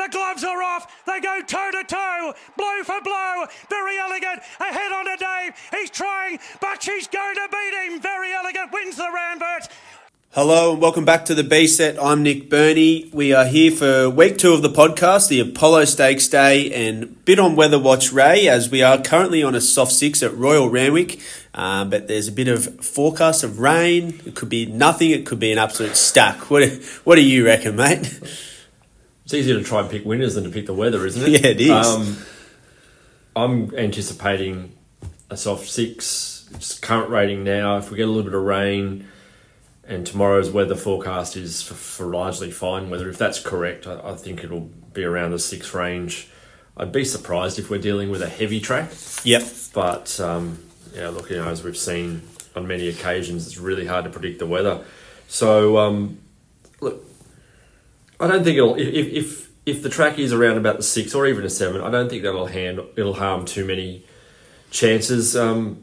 The gloves are off. They go toe to toe, blow for blow. Very elegant. Ahead on to Dave. He's trying, but she's going to beat him. Very elegant wins the Randverts. Hello and welcome back to the B set. I'm Nick Berney. We are here for week two of the podcast, the Apollo Stakes Day, and bit on Weather Watch Ray as we are currently on a soft six at Royal Randwick. Um, but there's a bit of forecast of rain. It could be nothing. It could be an absolute stack. What What do you reckon, mate? It's easier to try and pick winners than to pick the weather, isn't it? Yeah, it is. Um, I'm anticipating a soft six. It's current rating now. If we get a little bit of rain, and tomorrow's weather forecast is for, for largely fine weather. If that's correct, I, I think it'll be around the six range. I'd be surprised if we're dealing with a heavy track. Yep. But um, yeah, look, you know, as we've seen on many occasions, it's really hard to predict the weather. So um, look, I don't think it'll if, if if the track is around about the six or even a seven, I don't think that'll hand it'll harm too many chances. Um,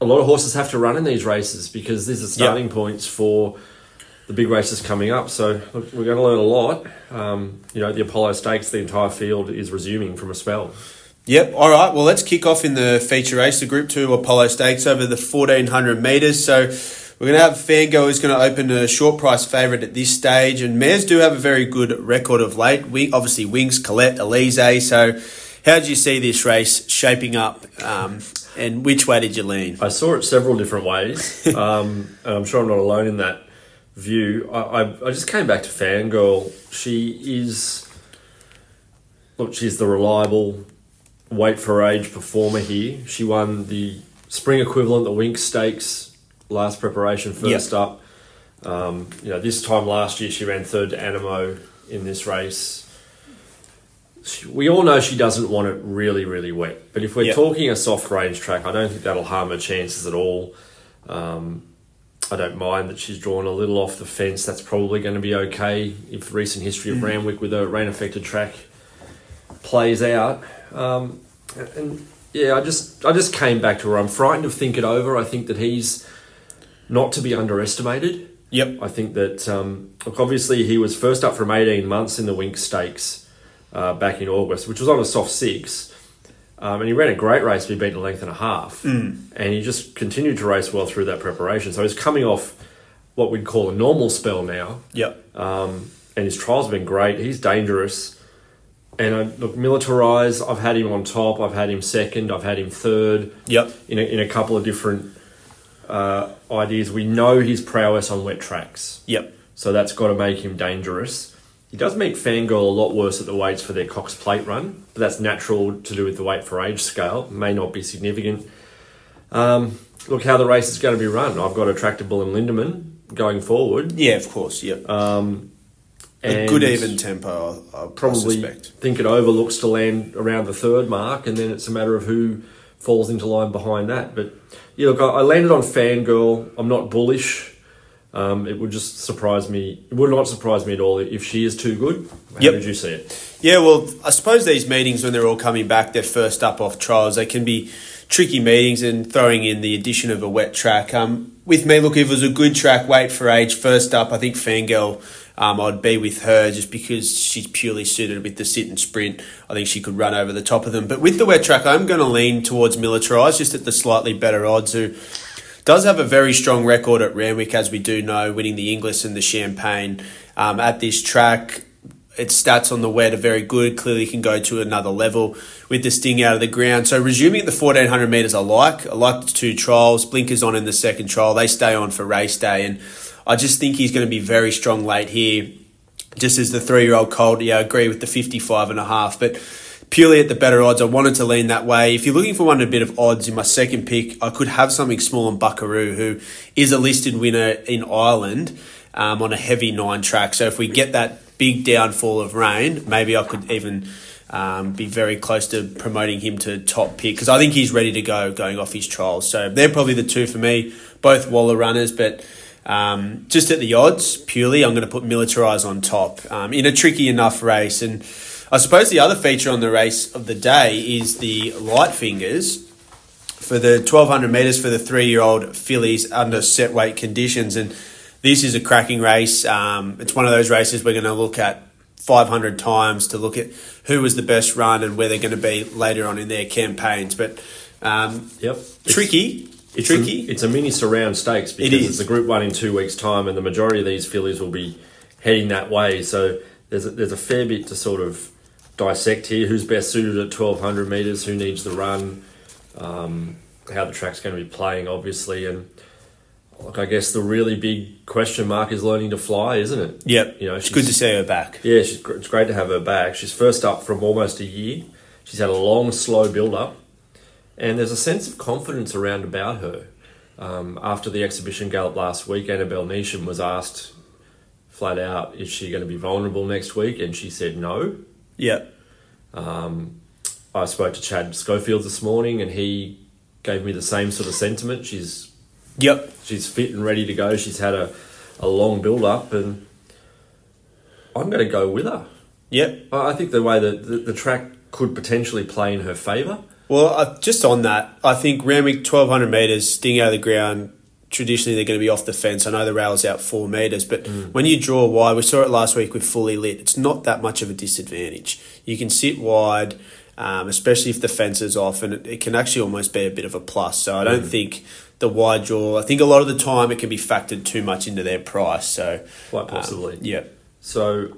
a lot of horses have to run in these races because these are starting Yep. points for the big races coming up. So look, we're going to learn a lot. Um, you know, the Apollo Stakes, the entire field is resuming from a spell. Yep. All right. Well, let's kick off in the feature race, the Group Two Apollo Stakes over the fourteen hundred meters. So we're going to have Fangirl who's going to open a short price favourite at this stage, and mares do have a very good record of late. We obviously Winx, Colette, Elise. So how do you see this race shaping up, um, and which way did you lean? I saw it several different ways, um, and I'm sure I'm not alone in that view. I, I, I just came back to Fangirl. She is, look, she's the reliable weight for age performer here. She won the spring equivalent, the Winx Stakes, last preparation first Yep. up. Um, you know, this time last year she ran third to Anamoe in this race. She, we all know she doesn't want it really, really wet. But if we're Yep. talking a soft range track, I don't think that'll harm her chances at all. Um, I don't mind that she's drawn a little off the fence. That's probably going to be okay if recent history of Randwick with a rain affected track plays out. Um, and yeah, I just I just came back to her. I'm frightened of Think It Over. I think that he's not to be underestimated. Yep. I think that um, look, obviously he was first up from 18 months in the Winx Stakes uh, back in August, which was on a soft six. Um, and he ran a great race, he beat a length and a half. And he just continued to race well through that preparation. So he's coming off what we'd call a normal spell now. Yep. Um, and his trials have been great. He's dangerous. And I, look, Militarize, I've had him on top, I've had him second, I've had him third Yep. in a, in a couple of different uh, ideas. We know his prowess on wet tracks, Yep. so that's got to make him dangerous. He does make Fangirl a lot worse at the weights for their Cox Plate run, but that's natural to do with the weight for age scale. May not be significant. Um, look how the race is going to be run. I've got a tractable and Lindemann going forward. Yeah. Of course. Yep. Um, a good even tempo. I, I probably suspect. think it overlooks to land around the third mark, and then it's a matter of who falls into line behind that. But yeah, look, I, I landed on Fangirl. I'm not bullish. Um, it would just surprise me. It would not surprise me at all if she is too good. How Yep. did you see it? Yeah, well, I suppose these meetings, when they're all coming back, they're first up off trials, they can be tricky meetings and throwing in the addition of a wet track. Um, with me, look, if it was a good track, wait for age, first up, I think Fangirl, um, I'd be with her just because she's purely suited with the sit and sprint. I think she could run over the top of them. But with the wet track, I'm going to lean towards Militarize just at the slightly better odds, who does have a very strong record at Randwick, as we do know, winning the Inglis and the Champagne um, at this track. Its stats on the wet are very good. Clearly, can go to another level with the sting out of the ground. So, resuming at the fourteen hundred meters, I like. I like the two trials. Blinkers on in the second trial. They stay on for race day, and I just think he's going to be very strong late here. Just as the three-year-old Colt, yeah, I agree with the 55 and a half, but purely at the better odds, I wanted to lean that way. If you're looking for one a bit of odds in my second pick, I could have something small on Buckaroo, who is a listed winner in Ireland um, on a heavy nine track. So if we get that big downfall of rain, maybe I could even um, be very close to promoting him to top pick because I think he's ready to go going off his trials. So they're probably the two for me, both Waller runners, but. Um, just at the odds, purely, I'm going to put Militarize on top um, in a tricky enough race. And I suppose the other feature on the race of the day is the light fingers for the 1200 metres for the three year old fillies under set weight conditions. And this is a cracking race. Um, it's one of those races we're going to look at 500 times to look at who was the best run and where they're going to be later on in their campaigns. But um, Yep. tricky, It's tricky. A, it's a mini surround stakes because is. it's a Group One in two weeks' time, and the majority of these fillies will be heading that way. So there's a, there's a fair bit to sort of dissect here. Who's best suited at 1200 meters? Who needs the run? Um, how the track's going to be playing, obviously, and like I guess the really big question mark is learning to fly, isn't it? yep, You know, it's good to see her back. Yeah, she's, it's great to have her back. She's first up from almost a year. She's had a long, slow build up, and there's a sense of confidence around about her. Um, after the exhibition gallop last week, Annabelle Neesham was asked flat out, "Is she going to be vulnerable next week?" And she said no. Yep, I spoke to Chad Schofield this morning, and he gave me the same sort of sentiment. She's yep, she's fit and ready to go. She's had a, a long build up, and I'm going to go with her. yep. I I think the way that the, the track could potentially play in her favour. Well, uh, just on that, I think Randwick 1200 metres, sting out of the ground, traditionally they're going to be off the fence. I know the rail's out four metres, but when you draw wide, we saw it last week with fully lit, it's not that much of a disadvantage. You can sit wide, um, especially if the fence is off, and it, it can actually almost be a bit of a plus. So I don't think the wide draw, I think a lot of the time it can be factored too much into their price. So, Quite possibly. um, yeah. So,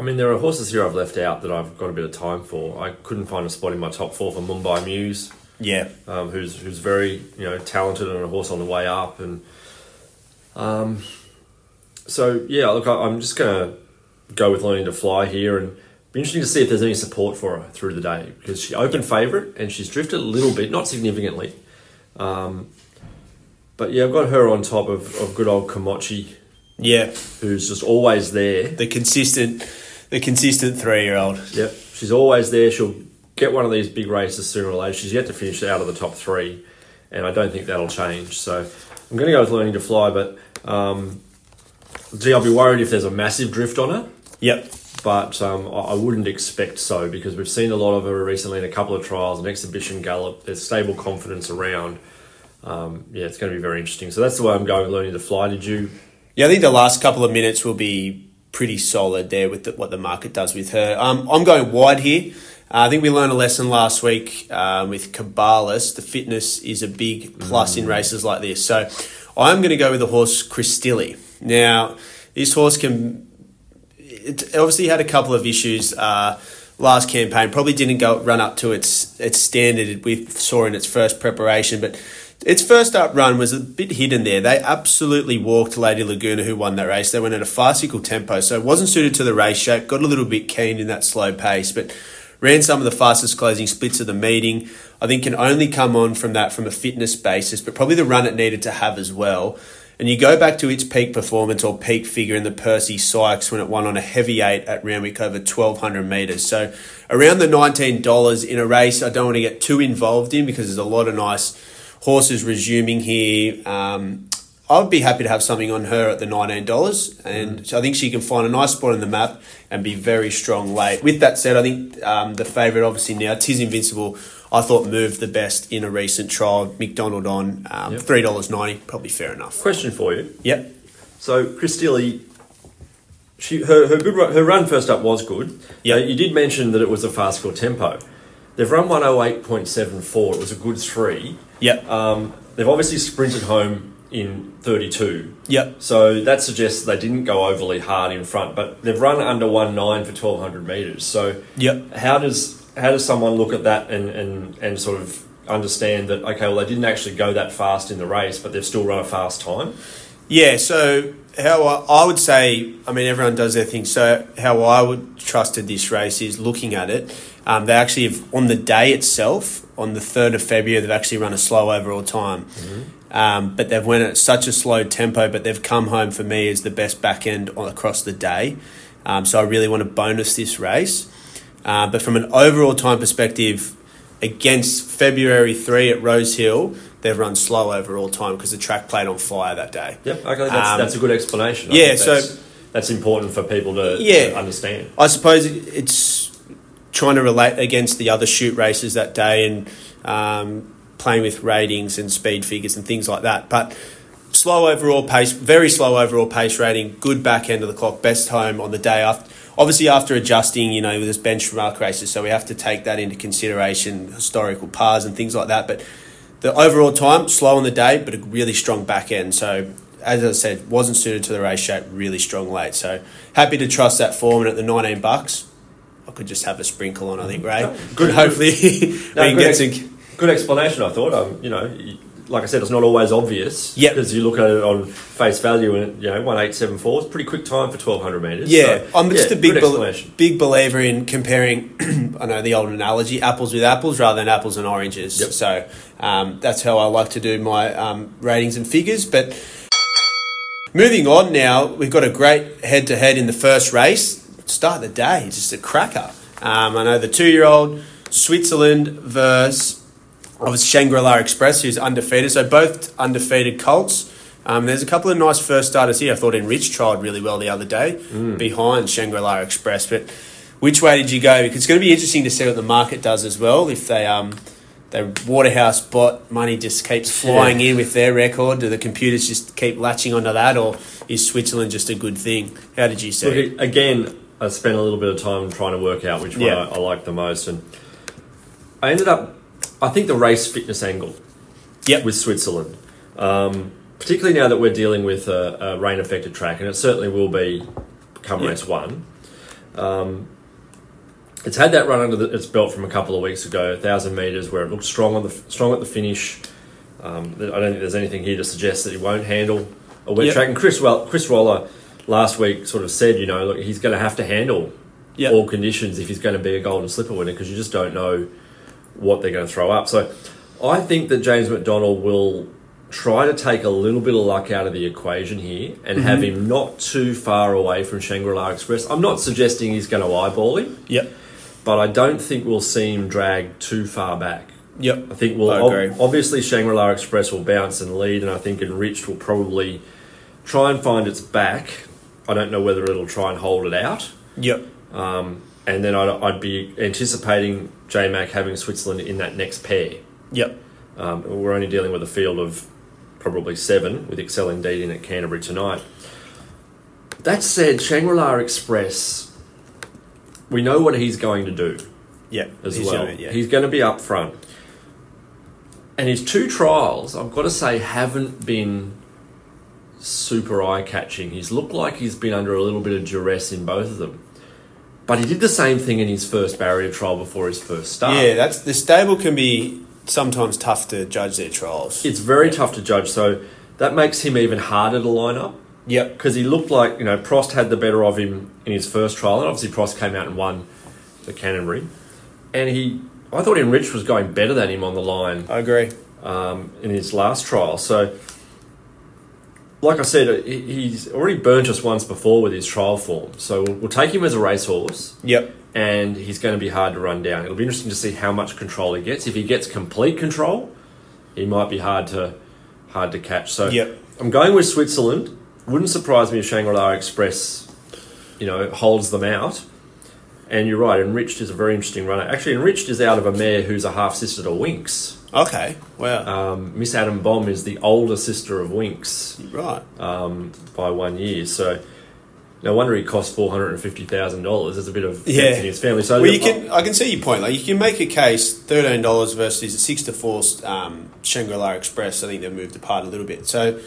I mean, there are horses here I've left out that I've got a bit of time for. I couldn't find a spot in my top four for Mumbai Muse, Yeah. um, who's who's very you know talented and a horse on the way up, and um, so yeah, look, I, I'm just gonna go with learning to fly here, and be interesting to see if there's any support for her through the day because she opened favourite and she's drifted a little bit, not significantly. Um, but yeah, I've got her on top of, of good old Komochi, Yeah. who's just always there. The consistent, the consistent three year old. Yep, she's always there. She'll get one of these big races sooner or later. She's yet to finish out of the top three, and I don't think that'll change. So I'm going to go with learning to fly, but um, gee, I'll be worried if there's a massive drift on her. Yep. But um, I wouldn't expect so because we've seen a lot of her recently in a couple of trials, an exhibition gallop. There's stable confidence around. Um, yeah, it's going to be very interesting. So that's the way I'm going. Learning to fly. Did you? Yeah, I think the last couple of minutes will be pretty solid there with the, what the market does with her. Um, I'm going wide here. Uh, I think we learned a lesson last week uh, with Cabalas. The fitness is a big plus in races like this. So I'm going to go with the horse Cristilli. Now, this horse can. It obviously had a couple of issues uh, last campaign. Probably didn't go run up to its its standard we saw in its first preparation, but its first up run was a bit hidden there. They absolutely walked Lady Laguna, who won that race. They went at a farcical tempo, so it wasn't suited to the race shape. Got a little bit keen in that slow pace, but ran some of the fastest closing splits of the meeting. I think can only come on from that from a fitness basis, but probably the run it needed to have as well. And you go back to its peak performance or peak figure in the Percy Sykes when it won on a heavy eight at Randwick over 1200 metres. So around the $19 in a race, I don't want to get too involved in because there's a lot of nice horses resuming here. Um, I would be happy to have something on her at the $19. And so I think she can find a nice spot in the map and be very strong late. With that said, I think um, the favourite, obviously now, Tis Invincible, I thought moved the best in a recent trial. McDonald on um, Yep. $3.90, probably fair enough. Question for you. Yep. So Chris Dilly, she her her good run, her run first up was good. Yeah. Uh, you did mention that it was a fast score tempo. They've run one oh eight point seven four. It was a good three. Yep. Um, they've obviously sprinted home in thirty two. Yep. So that suggests they didn't go overly hard in front, but they've run under one nine for twelve hundred meters. So Yep. how does how does someone look at that and, and, and sort of understand that okay, well they didn't actually go that fast in the race, but they've still run a fast time? Yeah, so how I, I would say, I mean, everyone does their thing. So how I would trusted this race is looking at it. Um, they actually have on the day itself, on the third of February, they've actually run a slow overall time. Um, but they've went at such a slow tempo, but they've come home for me as the best back end on, across the day. Um, so I really want to bonus this race. Uh, but from an overall time perspective, against February 3 at Rose Hill, they've run slow overall time because the track played on fire that day. Yep. Okay, that's, Um, that's a good explanation. I yeah, think so- that's, that's important for people to, Yeah. to understand. I suppose it's trying to relate against the other shoot races that day and um, playing with ratings and speed figures and things like that. But slow overall pace, very slow overall pace rating, good back end of the clock, best home on the day after. Obviously, after adjusting, you know, with this benchmark races, so we have to take that into consideration, historical pars and things like that. But the overall time, slow on the day, but a really strong back end. So, as I said, wasn't suited to the race shape, really strong late. So, happy to trust that form. And at the 19 bucks, I could just have a sprinkle on, I think, Ray. Good- Hopefully, No, we can good, get ex- some. good explanation, I thought. Um, you know, like I said, it's not always obvious. Yep. Because you look at it on face value and, you know, 1874 is pretty quick time for 1200 metres. Yeah, So, I'm just yeah, a big bel big believer in comparing. I know the old analogy: apples with apples rather than apples and oranges. Yep. So um, that's how I like to do my um, ratings and figures. But moving on now, we've got a great head to head in the first race. Start of the day, just a cracker. Um, I know the two year old Switzerland versus obviously Shangri La Express, who's undefeated. So both undefeated colts. Um, there's a couple of nice first starters here. I thought Enrich tried really well the other day behind Shangri La Express. But which way did you go? Because it's going to be interesting to see what the market does as well. If they um, they Waterhouse bot money just keeps flying in with their record, do the computers just keep latching onto that, or is Switzerland just a good thing? How did you see? it? Again, I spent a little bit of time trying to work out which one Yeah. I, I like the most, and I ended up. I think the race fitness angle Yep. with Switzerland, um, particularly now that we're dealing with a, a rain affected track, and it certainly will be come Yeah. race one. Um, it's had that run under the, its belt from a couple of weeks ago, thousand meters, where it looked strong on the strong at the finish. Um, I don't think there's anything here to suggest that he won't handle a wet Yep. track. And Chris, well, Chris Waller last week sort of said, you know, look, he's going to have to handle Yep. all conditions if he's going to be a golden slipper winner because you just don't know what they're going to throw up. So I think that James McDonald will try to take a little bit of luck out of the equation here and Mm-hmm. have him not too far away from Shangri-La Express. I'm not suggesting he's going to eyeball him, Yep. but I don't think we'll see him drag too far back. Yep. I think we'll I ob- obviously Shangri-La Express will bounce and lead, and I think Enriched will probably try and find its back. I don't know whether it'll try and hold it out. Yep. Um, and then I'd, I'd be anticipating JMac having Switzerland in that next pair. Yep. Um, we're only dealing with a field of probably seven, with Excel Indeed in at Canterbury tonight. That said, Shangri La Express, we know what he's going to do Yep. as He's well. it, yeah. He's going to be up front. And his two trials, I've got to say, haven't been super eye catching. He's looked like he's been under a little bit of duress in both of them. But he did the same thing in his first barrier trial before his first start. Yeah, that's the stable can be sometimes tough to judge their trials. It's very tough to judge, so that makes him even harder to line up. Yep. because he looked like you know Prost had the better of him in his first trial, and obviously Prost came out and won the Canterbury, and he I thought Enrich was going better than him on the line I agree. um, in his last trial. So, like I said, he's already burnt us once before with his trial form. So we'll, we'll take him as a racehorse, Yep. and he's going to be hard to run down. It'll be interesting to see how much control he gets. If he gets complete control, he might be hard to hard to catch. So Yep. I'm going with Switzerland. Wouldn't surprise me if Shangri-La Express, you know, holds them out. And you're right, Enriched is a very interesting runner. Actually, Enriched is out of a mare who's a half sister to Winx. Okay. Wow. Um, Miss Adam Bomb is the older sister of Winx right. um, by one year. So no wonder he cost four hundred and fifty thousand dollars. There's a bit of Yeah. in his family. So Well, you can. I can see your point. Like you can make a case. Thirteen dollars versus a six to four. Um, Shangri La Express. I think they've moved apart a little bit. So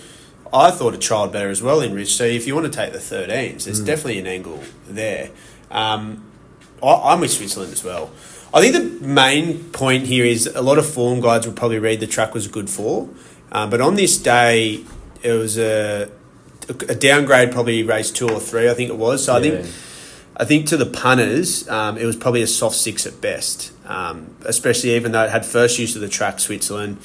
I thought a child better as well in Rich. So if you want to take the thirteens, there's definitely an angle there. Um, I, I'm with Switzerland as well. I think the main point here is a lot of form guides will probably read the track was good for, um, but on this day it was a, a downgrade, probably race two or three. I think it was. So I think. I think to the punters, um, it was probably a soft six at best, um, especially even though it had first use of the track, Switzerland.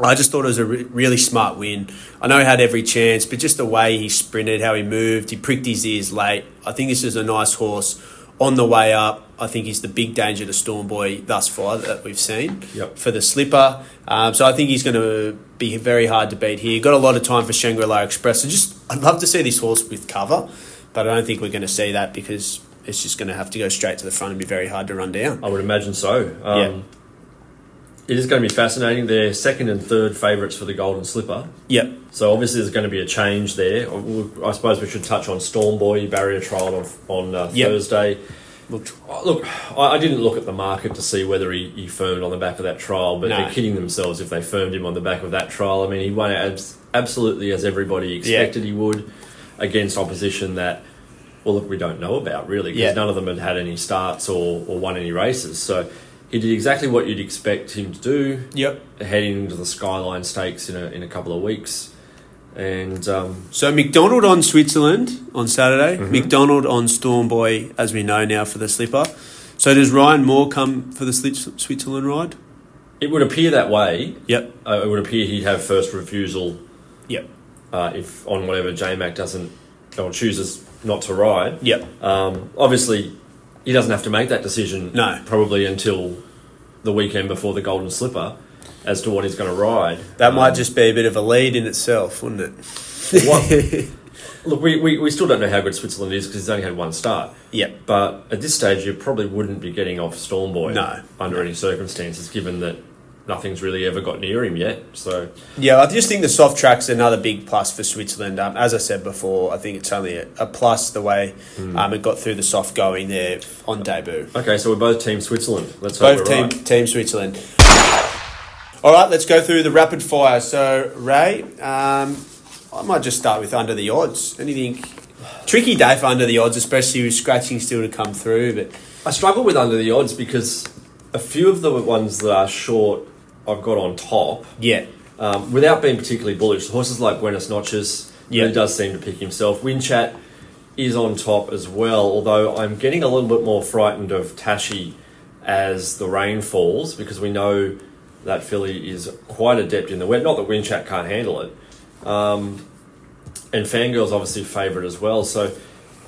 I just thought it was a re- really smart win. I know he had every chance, but just the way he sprinted, how he moved, he pricked his ears late. I think this is a nice horse on the way up. I think he's the big danger to Storm Boy thus far that we've seen Yep. for the slipper. Um, so I think he's going to be very hard to beat here. Got a lot of time for Shangri La Express. So just I'd love to see this horse with cover, but I don't think we're going to see that because it's just going to have to go straight to the front and be very hard to run down. I would imagine so. Um, it is going to be fascinating. They're second and third favourites for the Golden Slipper. Yep. So obviously there's going to be a change there. I suppose we should touch on Stormboy barrier trial on, on uh, Yep. Thursday. Looked Look, I I didn't look at the market to see whether he, he firmed on the back of that trial, but No. they're kidding themselves if they firmed him on the back of that trial. I mean, he won abs- absolutely as everybody expected he would against opposition that, well, look, we don't know about really because Yeah. none of them had had any starts or, or won any races. So he did exactly what you'd expect him to do Yep. heading into the Skyline Stakes in a, in a couple of weeks. And um, So McDonald on Switzerland on Saturday. McDonald on Stormboy, as we know now for the slipper. So does Ryan Moore come for the Switzerland ride? it would appear that way. Yep. Uh, it would appear he'd have first refusal Yep. uh, if on whatever JMac doesn't or chooses not to ride. Yep. Um, obviously, he doesn't have to make that decision. No. probably until the weekend before the Golden Slipper as to what he's going to ride. That might Um, just be a bit of a lead in itself, wouldn't it? What- look. We, we, we still don't know how good Switzerland is because he's only had one start. Yep. But at this stage, you probably wouldn't be getting off Stormboy No. under any circumstances, given that nothing's really ever got near him yet. So Yeah, I just think the soft track's another big plus for Switzerland. Um, as I said before, I think it's only a, a plus the way um, it got through the soft going there on debut. okay, so we're both Team Switzerland. Let's Both we're team right. team Switzerland. All right, let's go through the rapid fire. So Ray, um, I might just start with under the odds. Anything tricky day for under the odds, especially with scratching still to come through. But I struggle with under the odds because a few of the ones that are short, I've got on top. yeah, Um, without being particularly bullish, horses like Buenos Notches Yeah. really does seem to pick himself. Winchat is on top as well, although I'm getting a little bit more frightened of Tashi as the rain falls because we know that filly is quite adept in the wet. Not that Winchat can't handle it. Um, and Fangirl's obviously favourite as well. So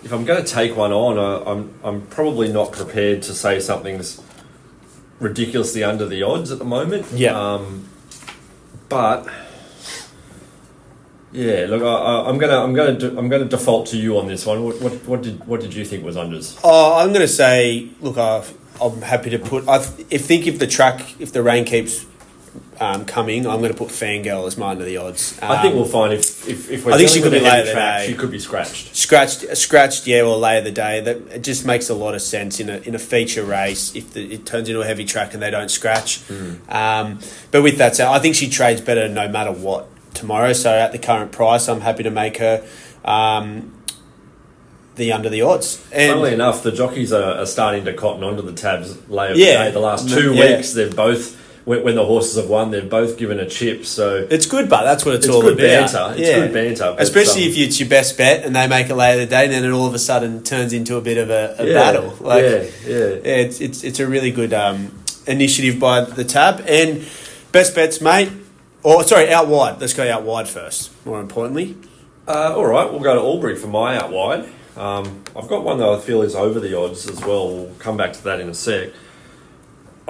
if I'm going to take one on, I, I'm, I'm probably not prepared to say something's ridiculously under the odds at the moment. Yeah. Um, but yeah, look, I, I'm gonna, I'm gonna, de- I'm gonna default to you on this one. What, what, what did, what did you think was unders? oh, I'm going to say, look, I, I'm happy to put. I if think if the track, if the rain keeps um, coming, I'm going to put Fangirl as my under the odds. I think Um, we'll find if, if, if we're I think she could be later track, she could be scratched. Scratched, scratched, yeah, or later the day. That it just makes a lot of sense in a in a feature race if the, it turns into a heavy track and they don't scratch. Um, but with that said, I think she trades better no matter what tomorrow. So at the current price, I'm happy to make her um, the under the odds. And Funnily enough, the jockeys are, are starting to cotton onto the tabs lay of Yeah. the. The last two Yeah. weeks, they've both when, when the horses have won, they've both given a chip. So it's good, but that's what it's, It's all good about. banter. It's good banter, but, especially um, if it's your best bet and they make it later of the day, then it all of a sudden turns into a bit of a, a yeah, battle. Like, yeah, yeah. yeah, it's it's it's a really good um, initiative by the tab and best bets, mate. Or sorry, out wide. Let's go out wide first. More importantly, Uh, all right, we'll go to Albury for my out wide. Um, I've got one that I feel is over the odds as well. We'll come back to that in a sec.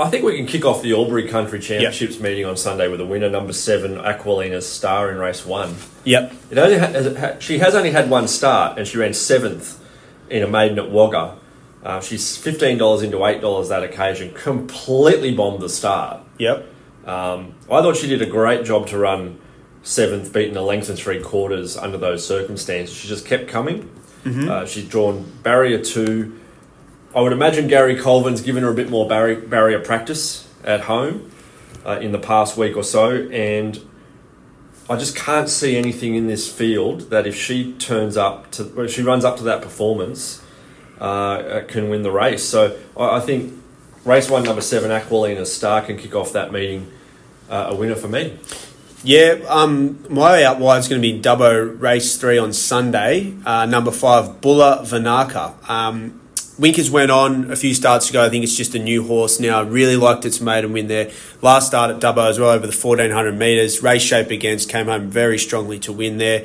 I think we can kick off the Albury Country Championships meeting on Sunday with a winner, number seven, Aquilina's star in race one. yep, It only ha- she has only had one start, and she ran seventh in a maiden at Wagga. Uh, she's fifteen dollars into eight dollars that occasion. Completely bombed the start. yep, Um, I thought she did a great job to run seventh, beating a length and three quarters under those circumstances. She just kept coming. Uh, she's drawn barrier two. I would imagine Gary Colvin's given her a bit more barrier, barrier practice at home uh, in the past week or so, and I just can't see anything in this field that if she turns up to, well, if she runs up to that performance, uh, uh, can win the race. So I, I think race one, number seven, Aquilina Star can kick off that meeting uh, a winner for me. yeah. Um, my out is going to be Dubbo race three on Sunday. Uh, number five, Bulla Vanaka. Um, Winkers went on a few starts ago. I think it's just a new horse now. Really liked its maiden win there. Last start at Dubbo as well, over the 1400 metres. Race shape against, came home very strongly to win there.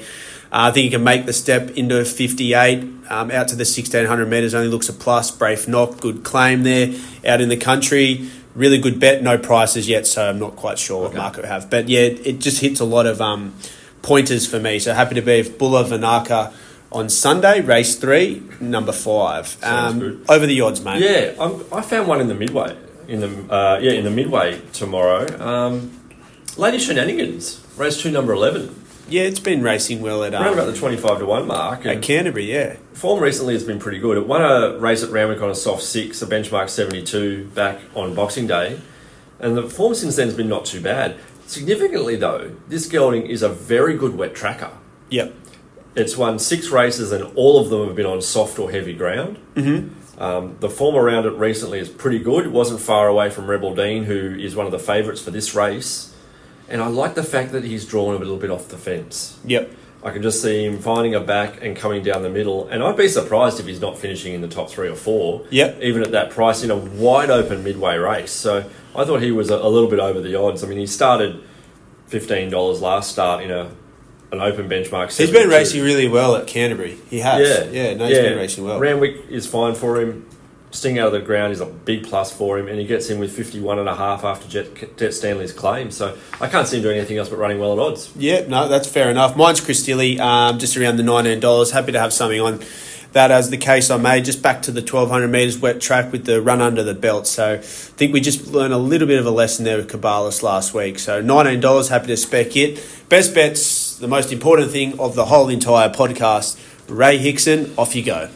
Uh, I think he can make the step into 58, um, out to the 1600 metres, only looks a plus. Brave knock, good claim there. Out in the country, really good bet. No prices yet, so I'm not quite sure what market we have. But yeah, it just hits a lot of um, pointers for me. So happy to be with Bulla Vanaka on Sunday, race three, number five. Um, over the odds, mate. Yeah, I'm, I found one in the midway. in the uh, yeah in the midway tomorrow. Um, Lady Shenanigans, race two, number eleven, Yeah, it's been racing well at around um, about the twenty-five to one mark. at Canterbury. Yeah, form recently has been pretty good. It won a race at Randwick on a soft six, a benchmark seventy-two back on Boxing Day, and the form since then has been not too bad. Significantly though, this gelding is a very good wet tracker. yep, It's won six races and all of them have been on soft or heavy ground. Mm-hmm. Um, the form around it recently is pretty good. It wasn't far away from Rebel Dean, who is one of the favourites for this race. And I like the fact that he's drawn a little bit off the fence. yep. I can just see him finding a back and coming down the middle. And I'd be surprised if he's not finishing in the top three or four. Yep. Even at that price in a wide open midway race. So I thought he was a, little bit over the odds. I mean, he started fifteen dollars last start in a an open benchmark. He's been racing really well at Canterbury. He has. Yeah, yeah. No, he's been racing well. Randwick is fine for him. Sting out of the ground is a big plus for him, and he gets in with 51 and a half after Jet, Jet Stanley's claim. So I can't see him doing anything else but running well at odds. Yeah, no, that's fair enough. Mine's Chris Dilly, um, just around the nineteen dollars. Happy to have something on that as the case I made. Just back to the twelve hundred meters wet track with the run under the belt. So I think we just learned a little bit of a lesson there with Cabalas last week. So nineteen dollars. Happy to spec it. Best bets. The most important thing of the whole entire podcast. Ray Hickson, off you go.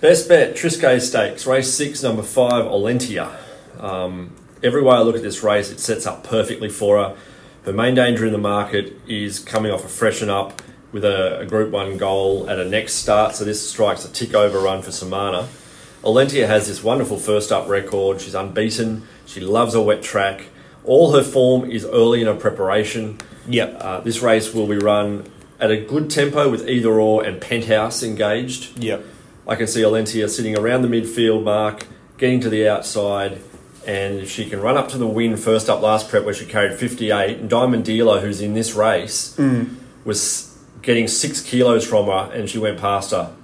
Best bet, Triscay Stakes, race six, number five, Olentia. Um, every way I look at this race, it sets up perfectly for her. Her main danger in the market is coming off a freshen up with a, a Group 1 goal at a next start, so this strikes a tick over run for Samana. Olentia has this wonderful first up record. She's unbeaten. She loves a wet track. All her form is early in her preparation. Yep. Uh, this race will be run at a good tempo with either or and Penthouse engaged. Yep. I can see Olentia sitting around the midfield mark, getting to the outside, and she can run up to the win first up last prep where she carried 58, and Diamond Dealer, who's in this race, was getting six kilos from her and she went past her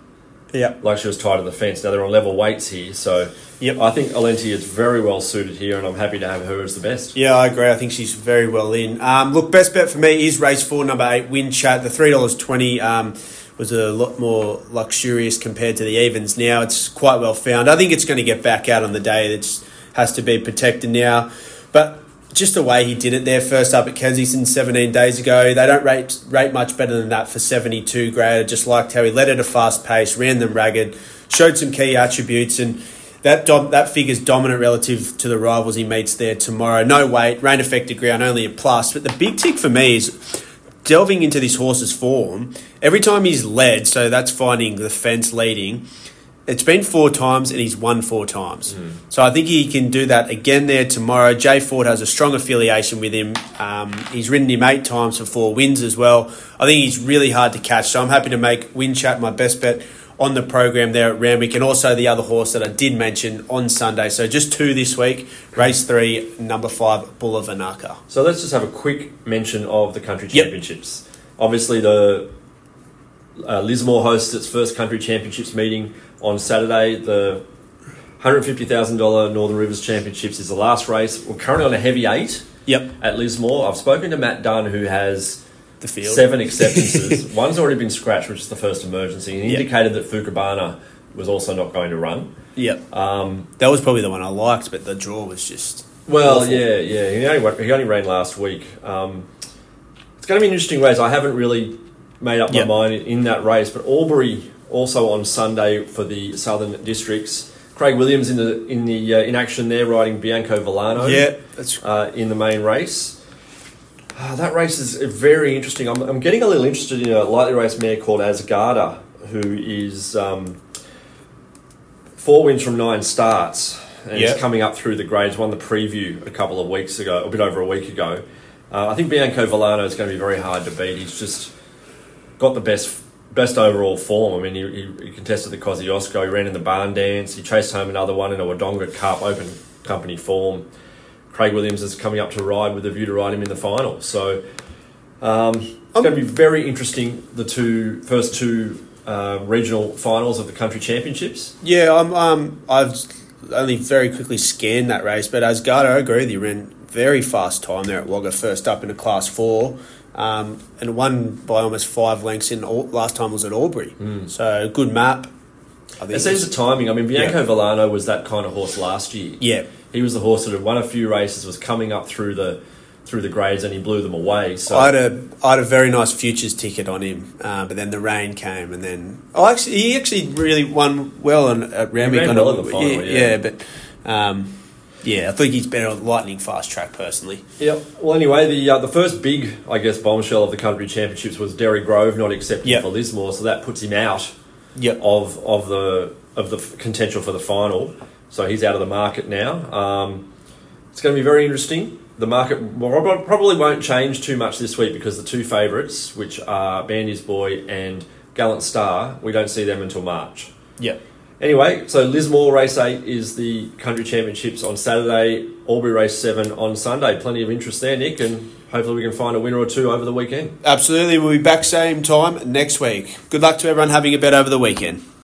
Yep. like she was tied to the fence. Now they're on level weights here, so Yep. I think Olentia is very well suited here, and I'm happy to have her as the best. Yeah, I agree. I think she's very well in. Um, look, best bet for me is race four, number eight, Win Chat. The three dollars twenty um, was a lot more luxurious compared to the evens. Now it's quite well found. I think it's going to get back out on the day. It has to be protected now, but just the way he did it there, first up at Kensington 17 days ago, they don't rate rate much better than that for 72 grade. I just liked how he led at a fast pace, ran them ragged, showed some key attributes, and that dom- that figure's dominant relative to the rivals he meets there tomorrow. No weight, rain affected ground, only a plus. But the big tick for me is delving into this horse's form. Every time he's led, so that's finding the fence leading. It's been four times and he's won four times. So I think he can do that again there tomorrow. Jay Ford has a strong affiliation with him. Um, he's ridden him eight times for four wins as well. I think he's really hard to catch. So I'm happy to make Win Chat my best bet on the program there at Randwick and also the other horse that I did mention on Sunday. So just two this week. Race three, number five, Bulla Vanaka. So let's just have a quick mention of the country Yep. championships. Obviously, the uh, Lismore hosts its first country championships meeting on Saturday. The $150,000 Northern Rivers Championships is the last race. We're currently on a heavy eight Yep. at Lismore. I've spoken to Matt Dunn, who has The field. seven acceptances. One's already been scratched, which is the first emergency. And he Yep. indicated that Fukubana was also not going to run. Yep. Um, That was probably the one I liked, but the draw was just. Well, awful. yeah, yeah. He only, he only ran last week. Um, it's going to be an interesting race. I haven't really made up Yep. my mind in, in that race, but Albury also on Sunday for the Southern Districts. Craig Williams in the in the uh, in action there, riding Bianco Villano. Yeah, that's uh, in the main race. Ah, that race is very interesting. I'm, I'm getting a little interested in a lightly raced mare called Asgarda, who is um, four wins from nine starts and Yep. is coming up through the grades. Won the preview a couple of weeks ago, a bit over a week ago. Uh, I think Bianco Villano is going to be very hard to beat. He's just got the best best overall form. I mean, he, he, he contested the Kosciuszko, he ran in the barn dance, he chased home another one in a Wodonga Cup Open Company form. Craig Williams is coming up to ride with a view to ride him in the final. So um, it's going to be very interesting. The two first two uh, regional finals of the country championships. yeah. I'm um I've only very quickly scanned that race, but Asgardo, I agree with you. Ran very fast time there at Wagga, first up in a class four, um, and won by almost five lengths. In all, last time was at Albury, so good map. I It seems the timing. I mean, Bianco Yeah. Villano was that kind of horse last year. Yeah. he was the horse that had won a few races, was coming up through the through the grades, and he blew them away. So I had a I had a very nice futures ticket on him, uh, but then the rain came, and then oh, actually, he actually really won well on at Randwick. ran well a- in the final, yeah, yeah. but um, yeah, I think he's better on lightning fast track personally. Yeah. Well, anyway, the uh, the first big, I guess, bombshell of the country championships was Derry Grove not accepting Yep. for Lismore, so that puts him out Yep. of of the of the contention for the final. So he's out of the market now. Um, it's going to be very interesting. The market probably won't change too much this week because the two favourites, which are Bandy's Boy and Gallant Star, we don't see them until March. Yep. Anyway, so Lismore Race 8 is the country championships on Saturday, Albury Race 7 on Sunday. Plenty of interest there, Nick, and hopefully we can find a winner or two over the weekend. Absolutely, we'll be back same time next week. Good luck to everyone having a bet over the weekend.